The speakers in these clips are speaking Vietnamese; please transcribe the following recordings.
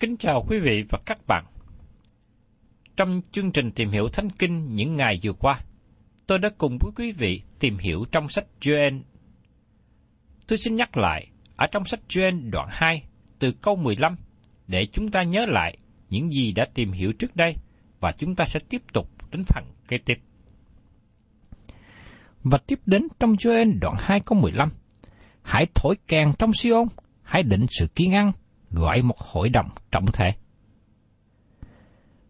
Kính chào quý vị và các bạn. Trong chương trình tìm hiểu Thánh Kinh những ngày vừa qua, tôi đã cùng với quý vị tìm hiểu trong sách Joel. Tôi xin nhắc lại, ở trong sách Joel đoạn 2, từ câu 15, để chúng ta nhớ lại những gì đã tìm hiểu trước đây, và chúng ta sẽ tiếp tục đến phần kế tiếp. Và tiếp đến trong Joel đoạn 2 câu 15, Hãy thổi kèn trong Siôn, hãy định sự kiên ăn, gọi một hội đồng trọng thể.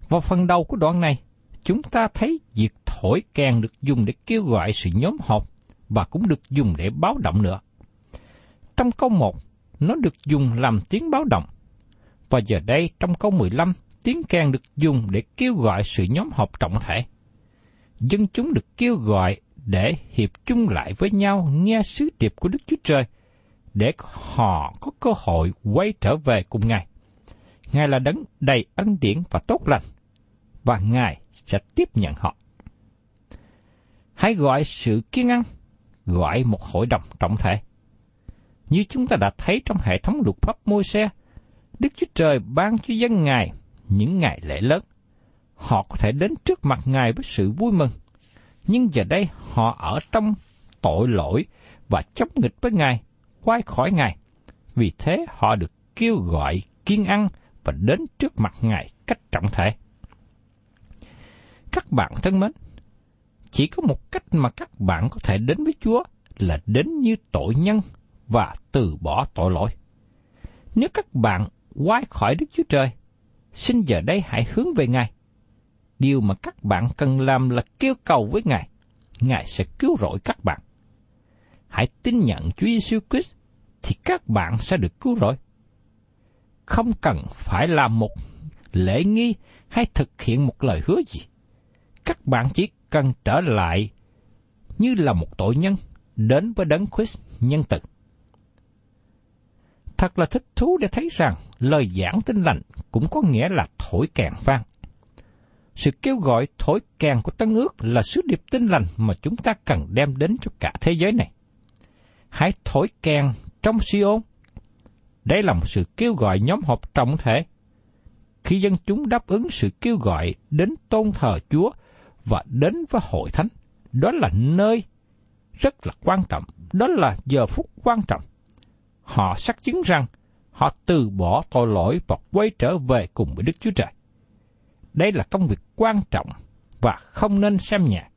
Vào phần đầu của đoạn này, chúng ta thấy việc thổi kèn được dùng để kêu gọi sự nhóm họp và cũng được dùng để báo động nữa. Trong câu 1, nó được dùng làm tiếng báo động. Và giờ đây trong câu 15, tiếng kèn được dùng để kêu gọi sự nhóm họp trọng thể. Dân chúng được kêu gọi để hiệp chung lại với nhau nghe sứ điệp của Đức Chúa Trời, để họ có cơ hội quay trở về cùng Ngài. Ngài là đấng đầy ân điển và tốt lành, và Ngài sẽ tiếp nhận họ. Hãy gọi sự kiên ăn, gọi một hội đồng trọng thể. Như chúng ta đã thấy trong hệ thống luật pháp môi xe, Đức Chúa Trời ban cho dân Ngài những ngày lễ lớn. Họ có thể đến trước mặt Ngài với sự vui mừng, nhưng giờ đây họ ở trong tội lỗi và chống nghịch với Ngài, quay khỏi Ngài. Vì thế họ được kêu gọi kiên ăn và đến trước mặt Ngài cách trọng thể. Các bạn thân mến, chỉ có một cách mà các bạn có thể đến với Chúa là đến như tội nhân và từ bỏ tội lỗi. Nếu các bạn quay khỏi Đức Chúa Trời, xin giờ đây hãy hướng về Ngài. Điều mà các bạn cần làm là kêu cầu với Ngài. Ngài sẽ cứu rỗi các bạn. Hãy tin nhận Chúa Giêsu Christ thì các bạn sẽ được cứu rỗi. Không cần phải làm một lễ nghi hay thực hiện một lời hứa gì. Các bạn chỉ cần trở lại như là một tội nhân đến với đấng Christ nhân từ. Thật là thích thú để thấy rằng lời giảng tin lành cũng có nghĩa là thổi kèn vang. Sự kêu gọi thổi kèn của Tân ước là sứ điệp tin lành mà chúng ta cần đem đến cho cả thế giới này. Hãy thổi kèn trong Siôn. Đây là một sự kêu gọi nhóm họp trọng thể. Khi dân chúng đáp ứng sự kêu gọi đến tôn thờ Chúa và đến với hội thánh, đó là nơi rất là quan trọng, đó là giờ phút quan trọng. Họ xác chứng rằng họ từ bỏ tội lỗi và quay trở về cùng với Đức Chúa Trời. đây là công việc quan trọng và không nên xem nhẹ.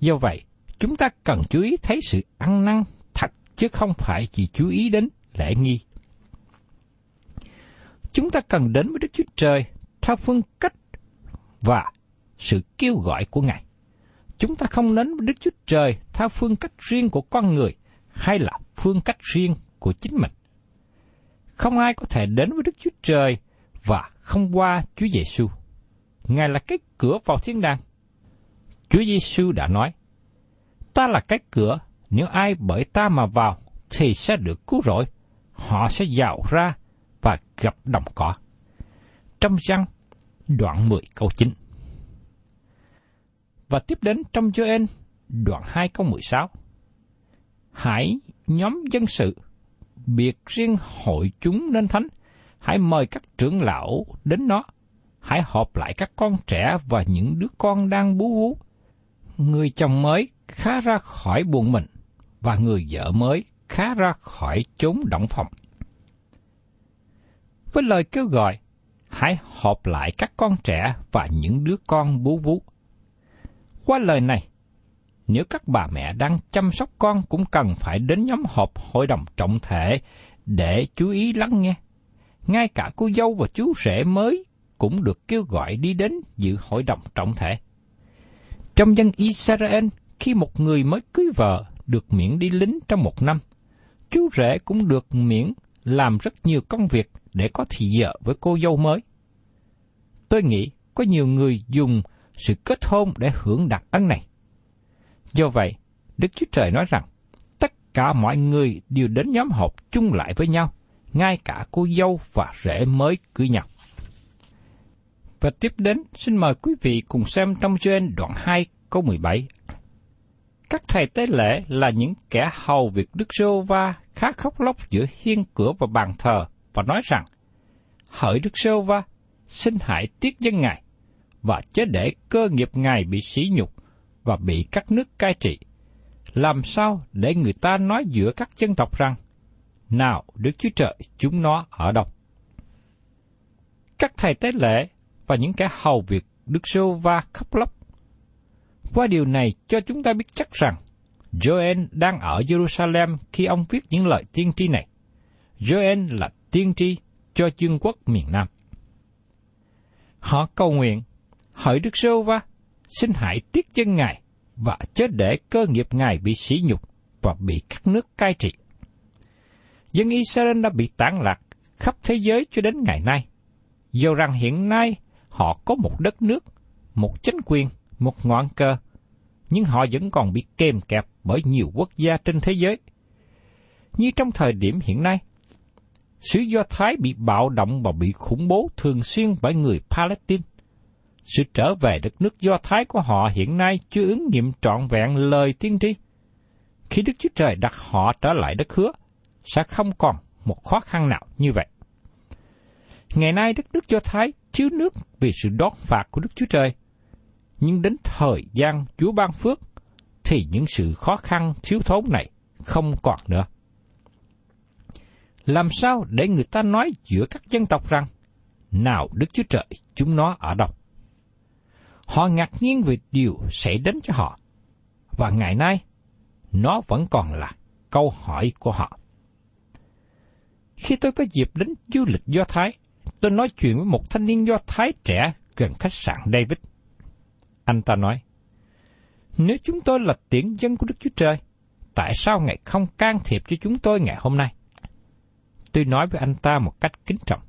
Do vậy, chúng ta cần chú ý thấy sự ăn năn chứ không phải chỉ chú ý đến lễ nghi. Chúng ta cần đến với Đức Chúa Trời theo phương cách và sự kêu gọi của Ngài. Chúng ta không đến với Đức Chúa Trời theo phương cách riêng của con người hay là phương cách riêng của chính mình. Không ai có thể đến với Đức Chúa Trời và không qua Chúa Giêsu. Ngài là cái cửa vào thiên đàng. Chúa Giêsu đã nói: Ta là cái cửa, nếu ai bởi ta mà vào thì sẽ được cứu rỗi. Họ sẽ dạo ra và gặp đồng cỏ. Trong răng, đoạn 10 câu 9. Và tiếp đến trong Joel, đoạn 2 câu 16. Hãy nhóm dân sự, biệt riêng hội chúng nên thánh, hãy mời các trưởng lão đến nó, hãy họp lại các con trẻ và những đứa con đang bú vú. Người chồng mới khá ra khỏi buồn mình, và người vợ mới khá ra khỏi chốn động phòng. Với lời kêu gọi, hãy họp lại các con trẻ và những đứa con bú vú. Qua lời này, nếu các bà mẹ đang chăm sóc con cũng cần phải đến nhóm họp hội đồng trọng thể để chú ý lắng nghe. Ngay cả cô dâu và chú rể mới cũng được kêu gọi đi đến dự hội đồng trọng thể. Trong dân Israel, khi một người mới cưới vợ được miễn đi lính trong một năm, chú rể cũng được miễn làm rất nhiều công việc để có thị giờ với cô dâu mới. Tôi nghĩ có nhiều người dùng sự kết hôn để hưởng đặc ân này. Do vậy, Đức Chúa Trời nói rằng, tất cả mọi người đều đến nhóm họp chung lại với nhau, ngay cả cô dâu và rể mới cưới nhau. Và tiếp đến, xin mời quý vị cùng xem trong trên đoạn 2 câu 17. Các thầy tế lễ là những kẻ hầu việc Đức Rô Va khá khóc lóc giữa hiên cửa và bàn thờ và nói rằng, Hỡi Đức Rô Va, xin hãy tiết dân Ngài, và chớ để cơ nghiệp Ngài bị sỉ nhục và bị các nước cai trị. Làm sao để người ta nói giữa các dân tộc rằng, nào Đức Chúa Trời chúng nó ở đâu? Các thầy tế lễ và những kẻ hầu việc Đức Sô Va khóc lóc. Qua điều này cho chúng ta biết chắc rằng Joel đang ở Jerusalem khi ông viết những lời tiên tri này. Joel là tiên tri cho chương quốc miền Nam. Họ cầu nguyện, hỡi Đức Sô Va, xin hãy tiết chân Ngài và chớ để cơ nghiệp Ngài bị sỉ nhục và bị các nước cai trị. Dân Israel đã bị tản lạc khắp thế giới cho đến ngày nay. Dù rằng hiện nay họ có một đất nước, một chính quyền, một ngọn cờ, nhưng họ vẫn còn bị kèm kẹp bởi nhiều quốc gia trên thế giới. Như trong thời điểm hiện nay, xứ Do Thái bị bạo động và bị khủng bố thường xuyên bởi người Palestine. Sự trở về đất nước Do Thái của họ hiện nay chưa ứng nghiệm trọn vẹn lời tiên tri. Khi Đức Chúa Trời đặt họ trở lại đất hứa, sẽ không còn một khó khăn nào như vậy. Ngày nay đất nước Do Thái thiếu nước vì sự đón phạt của Đức Chúa Trời. Nhưng đến thời gian Chúa ban phước, thì những sự khó khăn thiếu thốn này không còn nữa. Làm sao để người ta nói giữa các dân tộc rằng, nào Đức Chúa Trời chúng nó ở đâu? Họ ngạc nhiên về điều xảy đến cho họ, và ngày nay, nó vẫn còn là câu hỏi của họ. Khi tôi có dịp đến du lịch Do Thái, tôi nói chuyện với một thanh niên Do Thái trẻ gần khách sạn David. Anh ta nói, nếu chúng tôi là tiễn dân của Đức Chúa Trời, tại sao Ngài không can thiệp cho chúng tôi ngày hôm nay? Tôi nói với anh ta một cách kính trọng.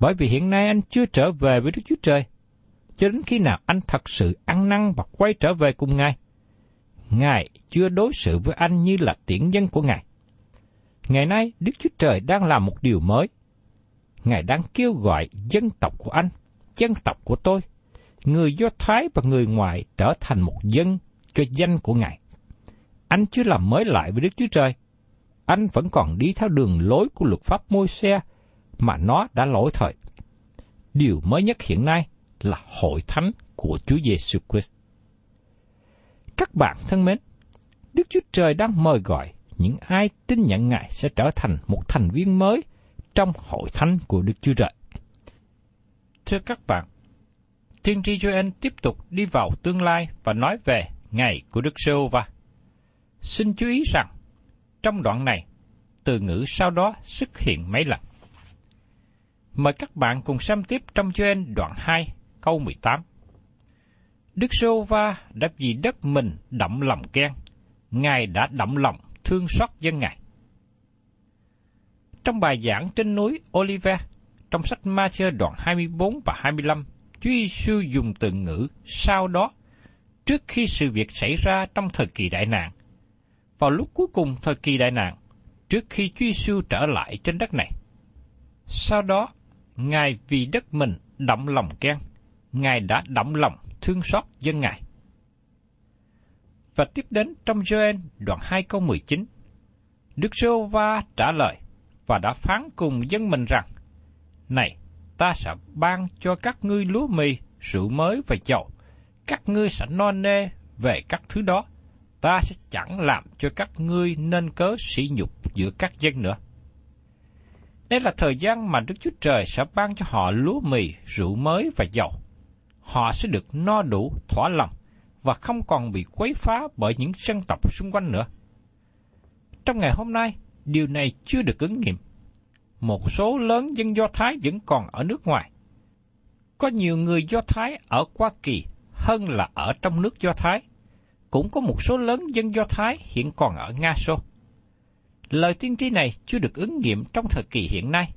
Bởi vì hiện nay anh chưa trở về với Đức Chúa Trời, cho đến khi nào anh thật sự ăn năn và quay trở về cùng Ngài. Ngài chưa đối xử với anh như là tiễn dân của Ngài. Ngày nay, Đức Chúa Trời đang làm một điều mới. Ngài đang kêu gọi dân tộc của anh, dân tộc của tôi, người Do Thái và người ngoại trở thành một dân cho danh của Ngài. Anh chưa làm mới lại với Đức Chúa Trời. Anh vẫn còn đi theo đường lối của luật pháp môi xe mà nó đã lỗi thời. Điều mới nhất hiện nay là hội thánh của Chúa Giêsu Christ. Các bạn thân mến, Đức Chúa Trời đang mời gọi những ai tin nhận Ngài sẽ trở thành một thành viên mới trong hội thánh của Đức Chúa Trời. Thưa các bạn, Tiên tri Joel tiếp tục đi vào tương lai và nói về ngày của Đức giê va Xin chú ý rằng, trong đoạn này, từ ngữ sau đó xuất hiện mấy lần. Mời các bạn cùng xem tiếp trong Joel đoạn 2, câu 18. Đức giê va đã vì đất mình động lòng khen, Ngài đã động lòng thương xót dân Ngài. Trong bài giảng trên núi Olive, trong sách Matthew đoạn 24 và 25, Chúa Giêsu dùng từ ngữ sau đó, trước khi sự việc xảy ra trong thời kỳ đại nạn. Vào lúc cuối cùng thời kỳ đại nạn, trước khi Chúa Giêsu trở lại trên đất này. Sau đó, Ngài vì đất mình động lòng khen, Ngài đã động lòng thương xót dân Ngài. Và tiếp đến trong Joel đoạn 2 câu 19, Đức giê va trả lời và đã phán cùng dân mình rằng, Này, ta sẽ ban cho các ngươi lúa mì, rượu mới và dầu. Các ngươi sẽ no nê về các thứ đó. Ta sẽ chẳng làm cho các ngươi nên cớ sỉ nhục giữa các dân nữa. Đây là thời gian mà Đức Chúa Trời sẽ ban cho họ lúa mì, rượu mới và dầu. Họ sẽ được no đủ, thỏa lòng và không còn bị quấy phá bởi những dân tộc xung quanh nữa. Trong ngày hôm nay, điều này chưa được ứng nghiệm một số lớn dân Do Thái vẫn còn ở nước ngoài. Có nhiều người Do Thái ở Hoa Kỳ hơn là ở trong nước Do Thái. Cũng có một số lớn dân Do Thái hiện còn ở Nga Xô. Lời tiên tri này chưa được ứng nghiệm trong thời kỳ hiện nay.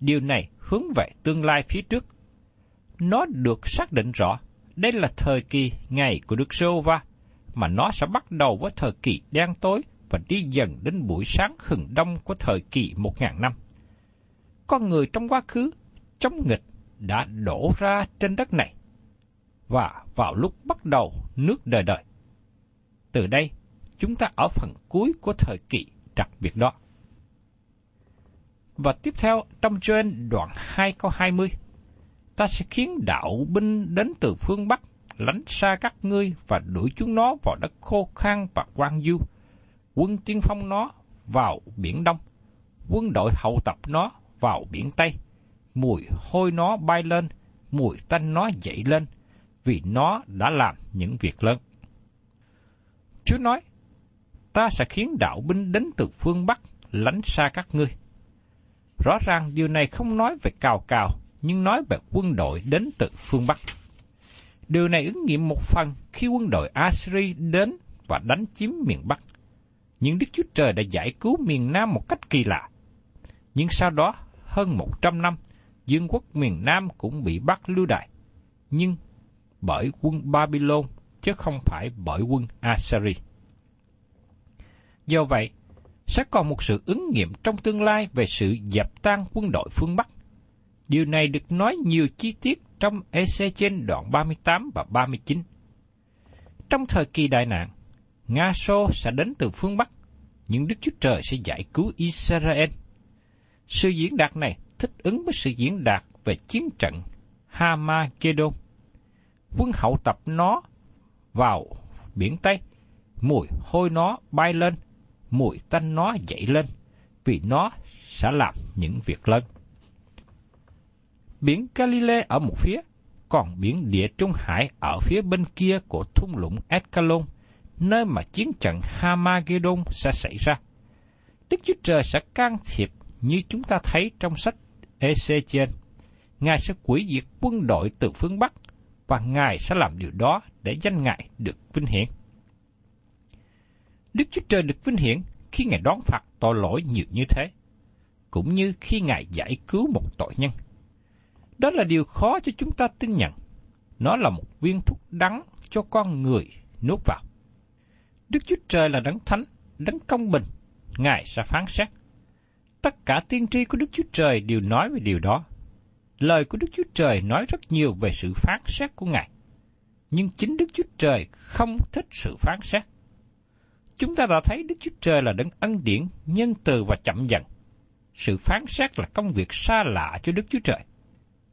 Điều này hướng về tương lai phía trước. Nó được xác định rõ, đây là thời kỳ ngày của Đức Sô Va, mà nó sẽ bắt đầu với thời kỳ đen tối và đi dần đến buổi sáng hừng đông của thời kỳ một ngàn năm con người trong quá khứ chống nghịch đã đổ ra trên đất này và vào lúc bắt đầu nước đời đời. Từ đây, chúng ta ở phần cuối của thời kỳ đặc biệt đó. Và tiếp theo trong Joel đoạn 2 câu 20, ta sẽ khiến đạo binh đến từ phương Bắc lánh xa các ngươi và đuổi chúng nó vào đất khô khan và quan du, quân tiên phong nó vào biển Đông, quân đội hậu tập nó vào biển Tây. Mùi hôi nó bay lên, mùi tanh nó dậy lên, vì nó đã làm những việc lớn. Chúa nói, ta sẽ khiến đạo binh đến từ phương Bắc lánh xa các ngươi. Rõ ràng điều này không nói về cào cào, nhưng nói về quân đội đến từ phương Bắc. Điều này ứng nghiệm một phần khi quân đội Assyri đến và đánh chiếm miền Bắc. Nhưng Đức Chúa Trời đã giải cứu miền Nam một cách kỳ lạ. Nhưng sau đó hơn một trăm năm, dương quốc miền Nam cũng bị bắt lưu đày, nhưng bởi quân Babylon chứ không phải bởi quân Assyria. Do vậy, sẽ còn một sự ứng nghiệm trong tương lai về sự dập tan quân đội phương Bắc. Điều này được nói nhiều chi tiết trong EC trên đoạn 38 và 39. Trong thời kỳ đại nạn, Nga Xô sẽ đến từ phương Bắc, nhưng Đức Chúa Trời sẽ giải cứu Israel sự diễn đạt này thích ứng với sự diễn đạt về chiến trận Hamagedon. Quân hậu tập nó vào biển Tây, mùi hôi nó bay lên, mùi tanh nó dậy lên, vì nó sẽ làm những việc lớn. Biển Galilee ở một phía, còn biển Địa Trung Hải ở phía bên kia của thung lũng Escalon, nơi mà chiến trận Hamagedon sẽ xảy ra. Đức Chúa Trời sẽ can thiệp như chúng ta thấy trong sách Ezechiel. Ngài sẽ quỷ diệt quân đội từ phương Bắc và Ngài sẽ làm điều đó để danh Ngài được vinh hiển. Đức Chúa Trời được vinh hiển khi Ngài đón phạt tội lỗi nhiều như thế, cũng như khi Ngài giải cứu một tội nhân. Đó là điều khó cho chúng ta tin nhận. Nó là một viên thuốc đắng cho con người nuốt vào. Đức Chúa Trời là đấng thánh, đấng công bình, Ngài sẽ phán xét. Tất cả tiên tri của Đức Chúa Trời đều nói về điều đó. Lời của Đức Chúa Trời nói rất nhiều về sự phán xét của Ngài. Nhưng chính Đức Chúa Trời không thích sự phán xét. Chúng ta đã thấy Đức Chúa Trời là đấng ân điển, nhân từ và chậm dần. Sự phán xét là công việc xa lạ cho Đức Chúa Trời.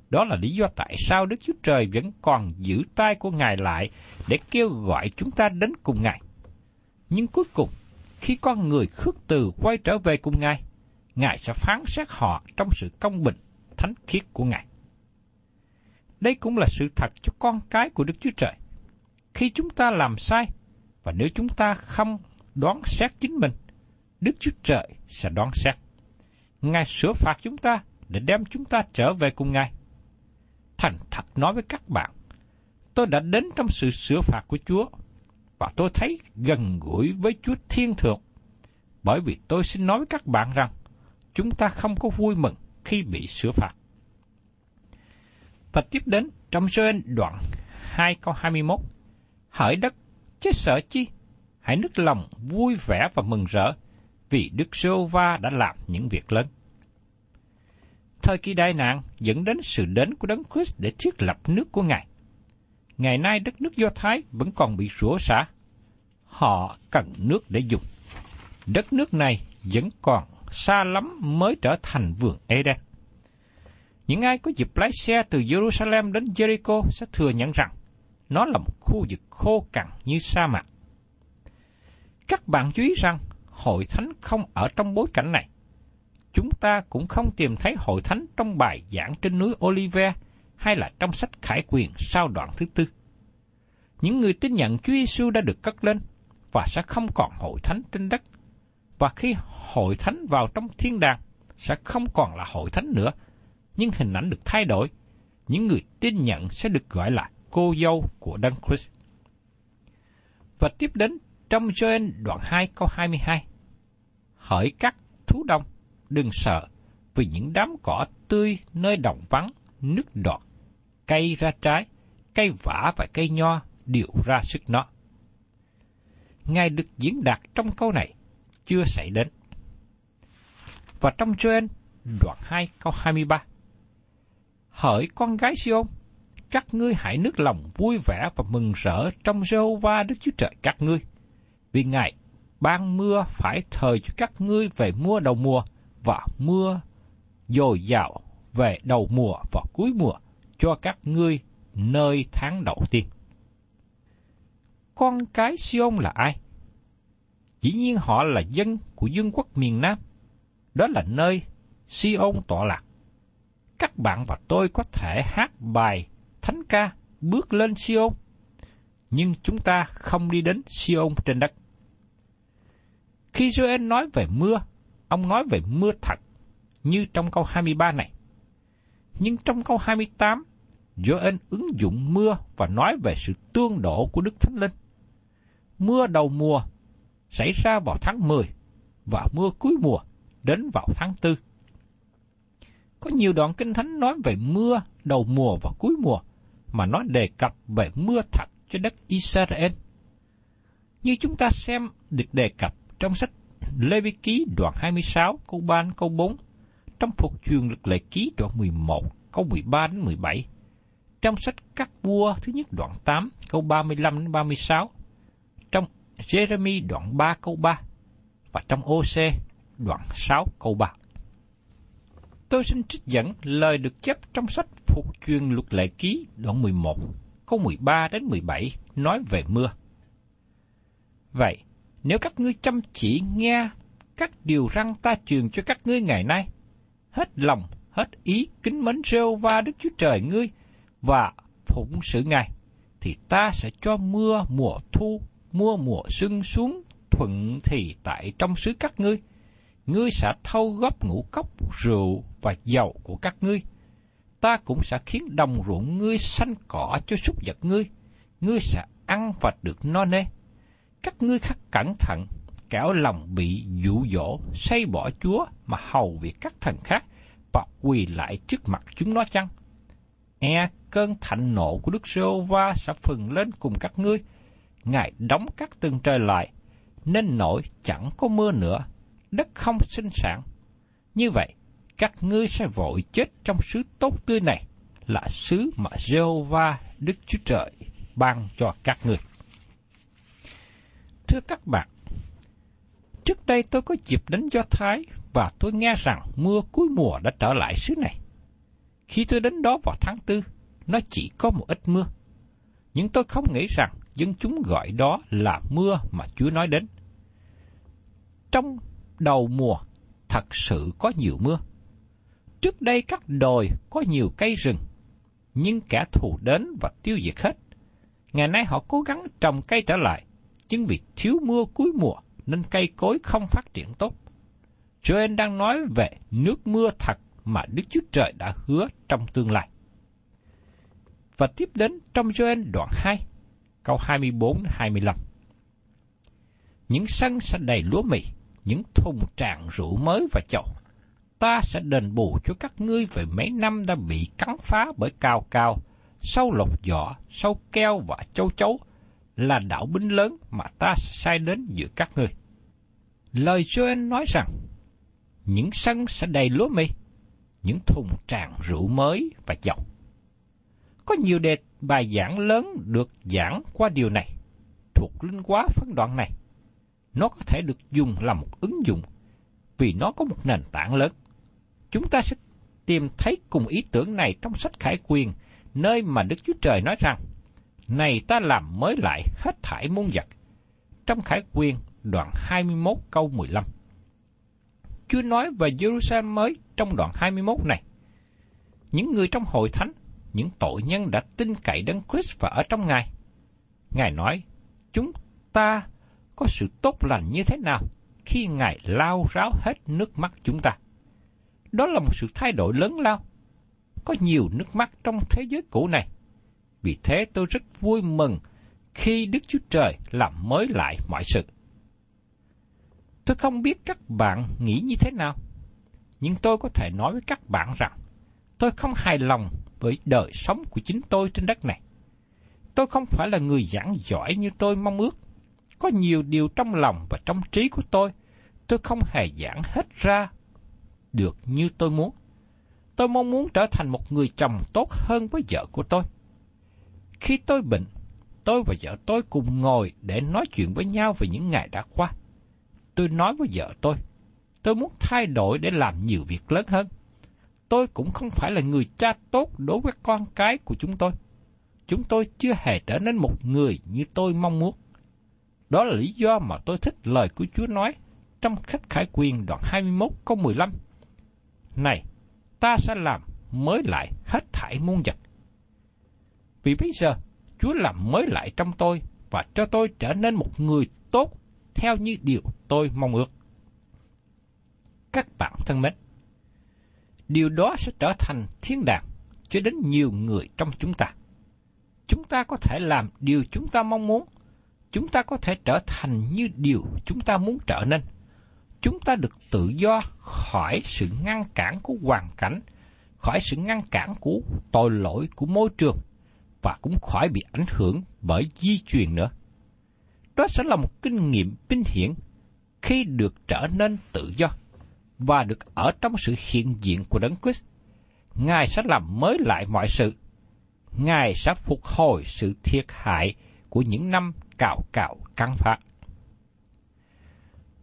Đó là lý do tại sao Đức Chúa Trời vẫn còn giữ tay của Ngài lại để kêu gọi chúng ta đến cùng Ngài. Nhưng cuối cùng, khi con người khước từ quay trở về cùng Ngài, Ngài sẽ phán xét họ trong sự công bình, thánh khiết của Ngài. Đây cũng là sự thật cho con cái của Đức Chúa Trời. Khi chúng ta làm sai, và nếu chúng ta không đoán xét chính mình, Đức Chúa Trời sẽ đoán xét. Ngài sửa phạt chúng ta để đem chúng ta trở về cùng Ngài. Thành thật nói với các bạn, tôi đã đến trong sự sửa phạt của Chúa, và tôi thấy gần gũi với Chúa Thiên Thượng. Bởi vì tôi xin nói với các bạn rằng, chúng ta không có vui mừng khi bị sửa phạt. Và tiếp đến trong sơ đoạn 2 câu 21, Hỡi đất, chứ sợ chi? Hãy nức lòng vui vẻ và mừng rỡ, vì Đức Sô Va đã làm những việc lớn. Thời kỳ đại nạn dẫn đến sự đến của Đấng Christ để thiết lập nước của Ngài. Ngày nay đất nước Do Thái vẫn còn bị rủa xả. Họ cần nước để dùng. Đất nước này vẫn còn xa lắm mới trở thành vườn Eden. Những ai có dịp lái xe từ Jerusalem đến Jericho sẽ thừa nhận rằng nó là một khu vực khô cằn như sa mạc. Các bạn chú ý rằng hội thánh không ở trong bối cảnh này. Chúng ta cũng không tìm thấy hội thánh trong bài giảng trên núi Olive hay là trong sách Khải Quyền sau đoạn thứ tư. Những người tin nhận Chúa Giêsu đã được cất lên và sẽ không còn hội thánh trên đất. Và khi hội thánh vào trong thiên đàng sẽ không còn là hội thánh nữa, nhưng hình ảnh được thay đổi. Những người tin nhận sẽ được gọi là cô dâu của Đấng Christ. Và tiếp đến trong Joel đoạn 2 câu 22. Hỡi các thú đông, đừng sợ, vì những đám cỏ tươi nơi đồng vắng, nước đọt, cây ra trái, cây vả và cây nho đều ra sức nó. Ngài được diễn đạt trong câu này chưa xảy đến. Và trong Joel đoạn 2 câu 23. Hỡi con gái Siôn, các ngươi hãy nước lòng vui vẻ và mừng rỡ trong Jehovah Đức Chúa Trời các ngươi. Vì Ngài ban mưa phải thời cho các ngươi về mùa đầu mùa và mưa dồi dào về đầu mùa và cuối mùa cho các ngươi nơi tháng đầu tiên. Con cái Siôn là ai? Dĩ nhiên họ là dân của dương quốc miền Nam. Đó là nơi Siôn tọa lạc. Các bạn và tôi có thể hát bài thánh ca bước lên Siôn, nhưng chúng ta không đi đến Siôn trên đất. Khi Joel nói về mưa, ông nói về mưa thật, như trong câu 23 này. Nhưng trong câu 28, Joel ứng dụng mưa và nói về sự tương đổ của Đức Thánh Linh. Mưa đầu mùa xảy ra vào tháng 10 và mưa cuối mùa đến vào tháng 4. Có nhiều đoạn kinh thánh nói về mưa đầu mùa và cuối mùa, mà nó đề cập về mưa thật cho đất Israel. Như chúng ta xem được đề cập trong sách Lê Vi Ký đoạn 26 câu 3 đến câu 4, trong phục truyền lực lệ ký đoạn 11 câu 13 đến 17, trong sách Các vua thứ nhất đoạn 8 câu 35 đến 36, Jeremy đoạn 3 câu 3 và trong OC đoạn 6 câu 3. Tôi xin trích dẫn lời được chép trong sách Phục truyền luật lệ ký đoạn 11, câu 13 đến 17 nói về mưa. Vậy, nếu các ngươi chăm chỉ nghe các điều răng ta truyền cho các ngươi ngày nay, hết lòng, hết ý kính mến rêu va Đức Chúa Trời ngươi và phụng sự Ngài, thì ta sẽ cho mưa mùa thu, mua mùa xuân xuống thuận thì tại trong xứ các ngươi. Ngươi sẽ thâu góp ngũ cốc, rượu và dầu của các ngươi. Ta cũng sẽ khiến đồng ruộng ngươi xanh cỏ cho súc vật ngươi. Ngươi sẽ ăn và được no nê các ngươi khắc cẩn thận, kẻo lòng bị dụ dỗ, say bỏ Chúa mà hầu việc các thần khác và quỳ lại trước mặt chúng nó chăng? E cơn thạnh nộ của Đức giê va sẽ phừng lên cùng các ngươi. Ngài đóng các tương trời lại, nên nổi chẳng có mưa nữa, đất không sinh sản. Như vậy, các ngươi sẽ vội chết trong xứ tốt tươi này, là xứ mà giê va Đức Chúa Trời ban cho các ngươi. Thưa các bạn, trước đây tôi có dịp đến Do Thái và tôi nghe rằng mưa cuối mùa đã trở lại xứ này. Khi tôi đến đó vào tháng tư, nó chỉ có một ít mưa. Nhưng tôi không nghĩ rằng dân chúng gọi đó là mưa mà Chúa nói đến. Trong đầu mùa, thật sự có nhiều mưa. Trước đây các đồi có nhiều cây rừng, nhưng kẻ thù đến và tiêu diệt hết. Ngày nay họ cố gắng trồng cây trở lại, nhưng vì thiếu mưa cuối mùa nên cây cối không phát triển tốt. Joel đang nói về nước mưa thật mà Đức Chúa Trời đã hứa trong tương lai. Và tiếp đến trong Joel đoạn 2, câu 24-25. Những sân sẽ đầy lúa mì, những thùng tràn rượu mới và chậu. Ta sẽ đền bù cho các ngươi về mấy năm đã bị cắn phá bởi cao cao, sâu lột giỏ, sâu keo và châu chấu, là đạo binh lớn mà ta sẽ sai đến giữa các ngươi. Lời Joel nói rằng, những sân sẽ đầy lúa mì, những thùng tràn rượu mới và dầu. Có nhiều đề bài giảng lớn được giảng qua điều này, thuộc linh quá phân đoạn này. Nó có thể được dùng làm một ứng dụng, vì nó có một nền tảng lớn. Chúng ta sẽ tìm thấy cùng ý tưởng này trong sách Khải Quyền, nơi mà Đức Chúa Trời nói rằng, Này ta làm mới lại hết thải muôn vật. Trong Khải Quyền, đoạn 21 câu 15. Chúa nói về Jerusalem mới trong đoạn 21 này. Những người trong hội thánh, những tội nhân đã tin cậy đấng Christ và ở trong Ngài. Ngài nói, chúng ta có sự tốt lành như thế nào khi Ngài lao ráo hết nước mắt chúng ta. Đó là một sự thay đổi lớn lao. Có nhiều nước mắt trong thế giới cũ này. Vì thế tôi rất vui mừng khi Đức Chúa Trời làm mới lại mọi sự. Tôi không biết các bạn nghĩ như thế nào, nhưng tôi có thể nói với các bạn rằng tôi không hài lòng với đời sống của chính tôi trên đất này. Tôi không phải là người giảng giỏi như tôi mong ước. Có nhiều điều trong lòng và trong trí của tôi, tôi không hề giảng hết ra được như tôi muốn. Tôi mong muốn trở thành một người chồng tốt hơn với vợ của tôi. Khi tôi bệnh, tôi và vợ tôi cùng ngồi để nói chuyện với nhau về những ngày đã qua tôi nói với vợ tôi, tôi muốn thay đổi để làm nhiều việc lớn hơn. Tôi cũng không phải là người cha tốt đối với con cái của chúng tôi. Chúng tôi chưa hề trở nên một người như tôi mong muốn. Đó là lý do mà tôi thích lời của Chúa nói trong khách khải quyền đoạn 21 câu 15. Này, ta sẽ làm mới lại hết thảy muôn vật. Vì bây giờ, Chúa làm mới lại trong tôi và cho tôi trở nên một người tốt theo như điều tôi mong ước. Các bạn thân mến, điều đó sẽ trở thành thiên đàng cho đến nhiều người trong chúng ta. Chúng ta có thể làm điều chúng ta mong muốn, chúng ta có thể trở thành như điều chúng ta muốn trở nên. Chúng ta được tự do khỏi sự ngăn cản của hoàn cảnh, khỏi sự ngăn cản của tội lỗi của môi trường và cũng khỏi bị ảnh hưởng bởi di truyền nữa. Đó sẽ là một kinh nghiệm vinh hiển khi được trở nên tự do và được ở trong sự hiện diện của Đấng Christ. Ngài sẽ làm mới lại mọi sự. Ngài sẽ phục hồi sự thiệt hại của những năm cạo cạo căng phá.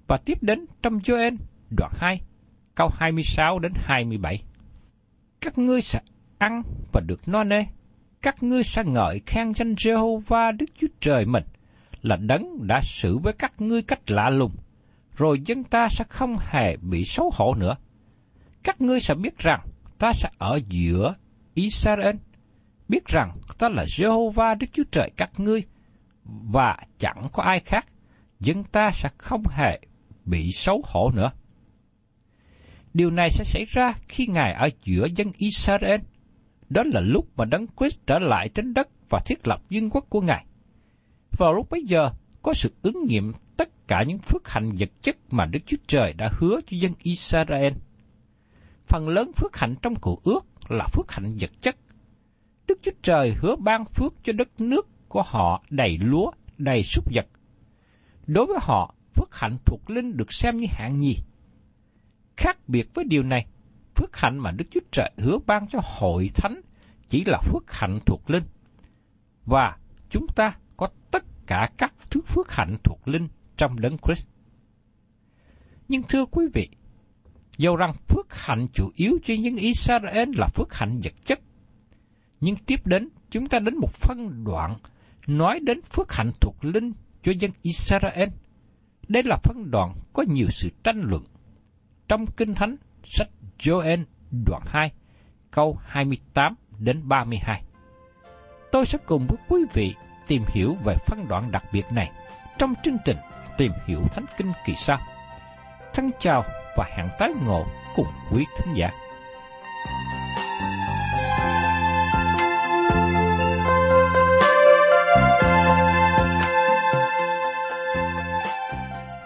Và tiếp đến trong Joel đoạn 2, câu 26 đến 27. Các ngươi sẽ ăn và được no nê. Các ngươi sẽ ngợi khen danh Jehovah Đức Chúa Trời mình là đấng đã xử với các ngươi cách lạ lùng, rồi dân ta sẽ không hề bị xấu hổ nữa. Các ngươi sẽ biết rằng ta sẽ ở giữa Israel, biết rằng ta là Jehovah Đức Chúa Trời các ngươi, và chẳng có ai khác, dân ta sẽ không hề bị xấu hổ nữa. Điều này sẽ xảy ra khi Ngài ở giữa dân Israel. Đó là lúc mà Đấng Christ trở lại trên đất và thiết lập vương quốc của Ngài. Vào lúc bấy giờ, có sự ứng nghiệm cả những phước hạnh vật chất mà Đức Chúa Trời đã hứa cho dân Israel. Phần lớn phước hạnh trong cựu ước là phước hạnh vật chất. Đức Chúa Trời hứa ban phước cho đất nước của họ đầy lúa, đầy súc vật. Đối với họ, phước hạnh thuộc linh được xem như hạng nhì. Khác biệt với điều này, phước hạnh mà Đức Chúa Trời hứa ban cho hội thánh chỉ là phước hạnh thuộc linh. Và chúng ta có tất cả các thứ phước hạnh thuộc linh trong đấng Christ. Nhưng thưa quý vị, dầu rằng phước hạnh chủ yếu cho những Israel là phước hạnh vật chất, nhưng tiếp đến chúng ta đến một phân đoạn nói đến phước hạnh thuộc linh cho dân Israel. Đây là phân đoạn có nhiều sự tranh luận. Trong Kinh Thánh, sách Joel đoạn 2, câu 28 đến 32. Tôi sẽ cùng với quý vị tìm hiểu về phân đoạn đặc biệt này trong chương trình Tìm hiểu Thánh Kinh kỳ sau. Thân chào và hẹn tái ngộ cùng quý thính giả.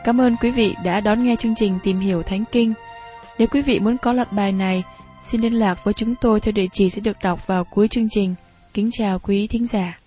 Cảm ơn quý vị đã đón nghe chương trình Tìm hiểu Thánh Kinh. Nếu quý vị muốn có loạt bài này, xin liên lạc với chúng tôi theo địa chỉ sẽ được đọc vào cuối chương trình. Kính chào quý thính giả.